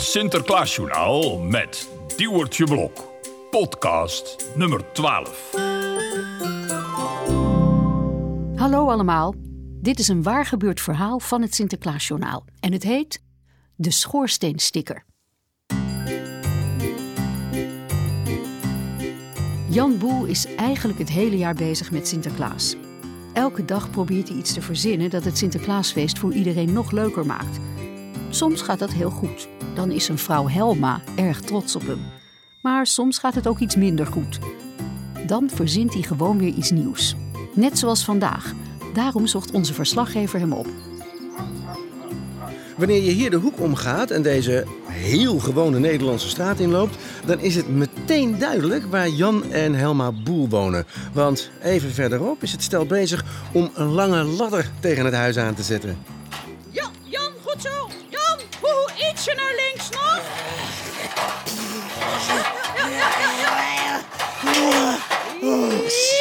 Sinterklaasjournaal met Diewertje Blok. Podcast nummer 12. Hallo allemaal. Dit is een waar gebeurd verhaal van het Sinterklaasjournaal. En het heet De Schoorsteensticker. Jan Boel is eigenlijk het hele jaar bezig met Sinterklaas. Elke dag probeert hij iets te verzinnen dat het Sinterklaasfeest voor iedereen nog leuker maakt. Soms gaat dat heel goed. Dan is zijn vrouw Helma erg trots op hem. Maar soms gaat het ook iets minder goed. Dan verzint hij gewoon weer iets nieuws. Net zoals vandaag. Daarom zocht onze verslaggever hem op. Wanneer je hier de hoek omgaat en deze heel gewone Nederlandse straat inloopt, dan is het meteen duidelijk waar Jan en Helma Boel wonen. Want even verderop is het stel bezig om een lange ladder tegen het huis aan te zetten. Ietsje naar links nog.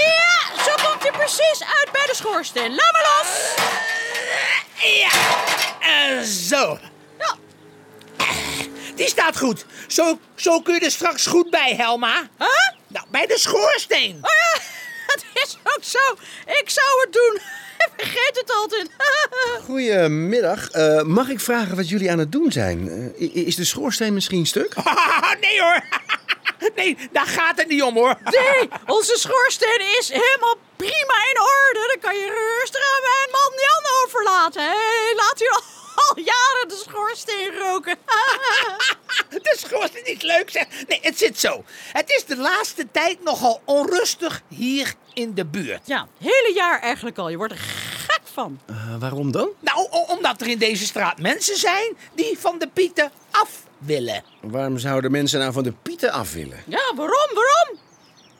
Ja, zo komt hij precies uit bij de schoorsteen. Laat maar los. Ja, eh, zo. Ja. Die staat goed. Zo, zo kun je er straks goed bij, Helma. Huh? Nou, bij de schoorsteen. Oh ja, het is ook zo. Ik zou het doen. Ik vergeet het altijd. Goedemiddag. Eh, mag ik vragen wat jullie aan het doen zijn? Eh, is de schoorsteen misschien stuk? nee hoor. Nee, daar gaat het niet om hoor. Nee, onze schoorsteen is helemaal prima in orde. Dan kan je rustig aan mijn man Jan overlaten. Hij laat hier al jaren de schoorsteen roken. De schoorsteen is leuk zeg. Nee, het zit zo. Het is de laatste tijd nogal onrustig hier in de buurt. Ja, hele jaar eigenlijk al. Je wordt er gek van. Eh, waarom dan? Nou, omdat er in deze straat mensen zijn die van de pieten af willen. Waarom zouden mensen nou van de pieten af willen? Ja, waarom, waarom?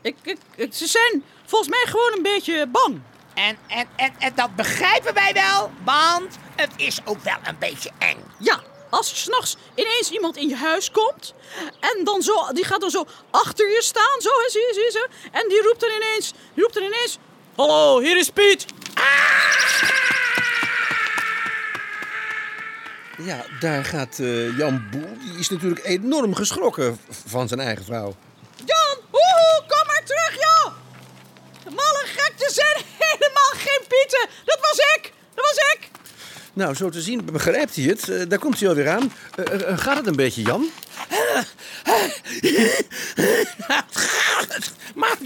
Ik, ik, ik- ze zijn volgens mij gewoon een beetje bang. En, en, en, en dat begrijpen wij wel, want het is ook wel een beetje eng. Ja, als er s'nachts ineens iemand in je huis komt... en dan zo, die gaat dan zo achter je staan, zo, hè, zie je, zie je zo... en die roept dan ineens, die roept dan ineens... Hallo, hier is Piet. Ja, daar gaat eh, Jan Boel. Die is natuurlijk enorm geschrokken van zijn eigen vrouw. Jan, woehoe, kom maar terug, joh! Malle gekte zijn helemaal geen Pieten. Dat was ik, dat was ik. Nou, zo te zien begrijpt hij het. Eh, daar komt hij alweer aan. Eh, eh, gaat het een beetje, Jan? Maar,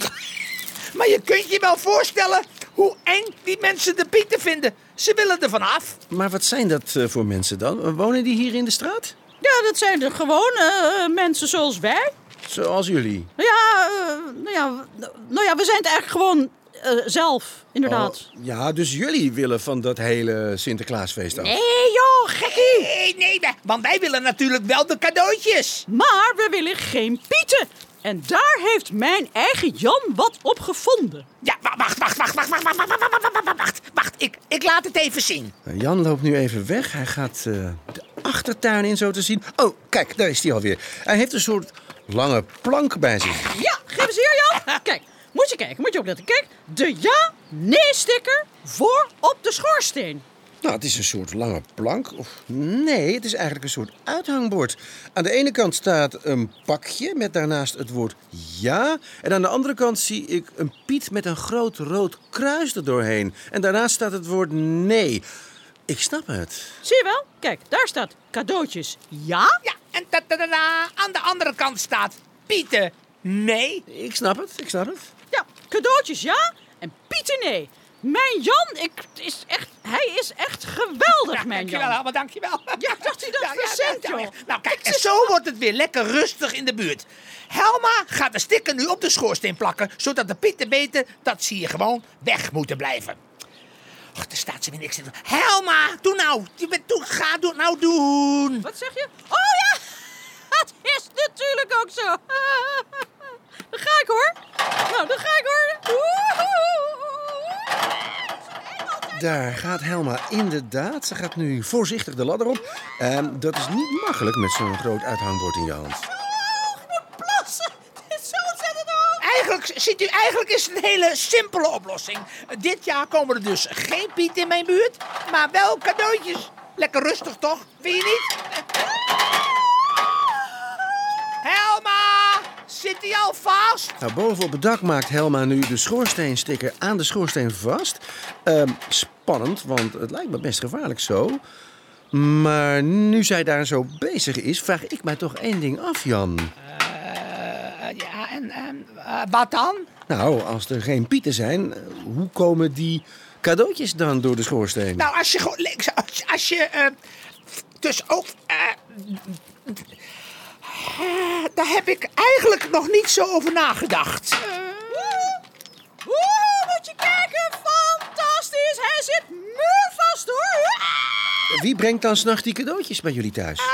maar je kunt je wel voorstellen hoe eng die mensen de pieten vinden. Ze willen er vanaf. Maar wat zijn dat eh, voor mensen dan? Wonen die hier in de straat? Ja, dat zijn de gewone eh, mensen zoals wij. Zoals jullie. Ja, eh, nou ja, nou ja, we zijn het eigenlijk gewoon eh, zelf, inderdaad. Oh, ja, dus jullie willen van dat hele Sinterklaasfeest af. Nee joh, gekkie. Nee, nee, want wij willen natuurlijk wel de cadeautjes. Maar we willen geen pieten. En daar heeft mijn eigen Jan wat op gevonden. Ja, wa- wacht, wacht, wacht, wacht, wacht, wacht, wacht, wacht, wacht, wacht, wacht, wacht. Ik, ik laat het even zien. Eh, Jan loopt nu even weg. Hij gaat eh, de achtertuin in, zo te zien. Oh, kijk, daar is hij alweer. Hij heeft een soort lange plank bij zich. Ja, geef eens hier Jan. Kijk, moet je kijken, moet je opletten. Kijk, de ja-nee-sticker voor op de schoorsteen. Nou, het is een soort lange plank. Of nee, het is eigenlijk een soort uithangbord. Aan de ene kant staat een pakje met daarnaast het woord ja. En aan de andere kant zie ik een piet met een groot rood kruis erdoorheen. En daarnaast staat het woord nee. Ik snap het. Zie je wel? Kijk, daar staat cadeautjes ja. Ja, en ta -ta -ta -ta, aan de andere kant staat Pieten. Nee. Ik snap het, ik snap het. Ja, cadeautjes ja en pieten nee. Mijn Jan, ik, is echt, hij is echt geweldig, mijn dankjewel, Jan. Helma, dankjewel. Ja, dacht hij dat verzint, joh. Nou, kijk, en zo wordt het weer lekker rustig in de buurt. Helma gaat de sticker nu op de schoorsteen plakken, zodat de pieten weten dat ze hier gewoon weg moeten blijven. Ach, daar staat ze weer niks doen. Helma, doe nou. Doe, ga doe nou doen. Wat zeg je? Oh ja, dat is natuurlijk ook zo. Dan ga ik hoor. Nou, dan ga ik hoor. Daar gaat Helma inderdaad. Ze gaat nu voorzichtig de ladder op. En dat is niet makkelijk met zo'n groot uithangbord in je hand. Plassen, dit is zo ontzettend hoog. Eigenlijk, ziet u, eigenlijk is het een hele simpele oplossing. Dit jaar komen er dus geen Piet in mijn buurt, maar wel cadeautjes. Lekker rustig toch? Vind je niet? Zit hij al vast? Nou, boven op het dak maakt Helma nu de schoorsteensticker aan de schoorsteen vast. Ehm, spannend, want het lijkt me best gevaarlijk zo. Maar nu zij daar zo bezig is, vraag ik mij toch één ding af, Jan. Eh, ja, en, eh, wat dan? Nou, als er geen pieten zijn, eh, hoe komen die cadeautjes dan door de schoorsteen? Nou, als je gewoon links, als, je dus ook. Eh, daar heb ik eigenlijk nog niet zo over nagedacht. Oeh, moet je kijken. Fantastisch. Hij zit muurvast hoor. Wie brengt dan s'nachts die cadeautjes bij jullie thuis? Ah,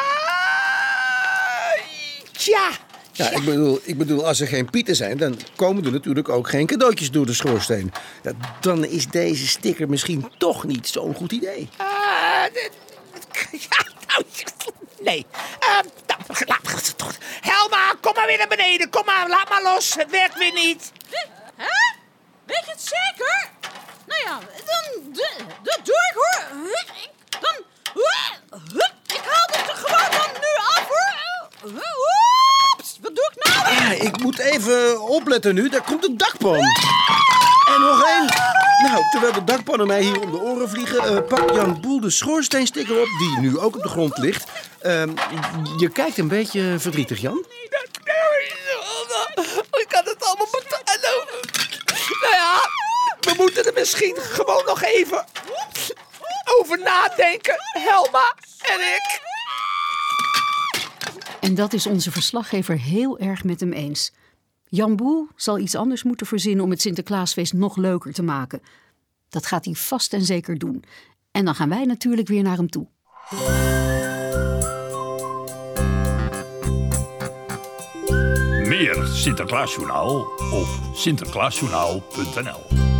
Tja. Ja, ik bedoel, ik bedoel, als er geen pieten zijn, dan komen er natuurlijk ook geen cadeautjes door de schoorsteen. Ja, dan is deze sticker misschien toch niet zo'n goed idee. Dit- ja, nou, nee. Eh, nou. Helma, kom maar weer naar beneden. Kom maar, laat maar los. Het werkt weer niet. Hè? Weet je het zeker? Nou ja, dan, dat doe ik hoor. Dan, hup, ik haal het er gewoon dan nu af hoor. Oeps, wat doe ik nou? Ja, ik moet even opletten nu, daar komt een dakpan. En nog één. Nou, terwijl de dakpannen mij hier om de oren vliegen, eh, pakt Jan Boel de schoorsteensticker op, die nu ook op de grond ligt. Ehm, je kijkt een beetje verdrietig, Jan. Ik kan het allemaal betalen. Nou ja, we moeten er misschien gewoon nog even over nadenken. Helma en ik. En dat is onze verslaggever heel erg met hem eens. Jan Boel zal iets anders moeten verzinnen om het Sinterklaasfeest nog leuker te maken. Dat gaat hij vast en zeker doen. En dan gaan wij natuurlijk weer naar hem toe. Sinterklaasjournaal op sinterklaasjournaal.nl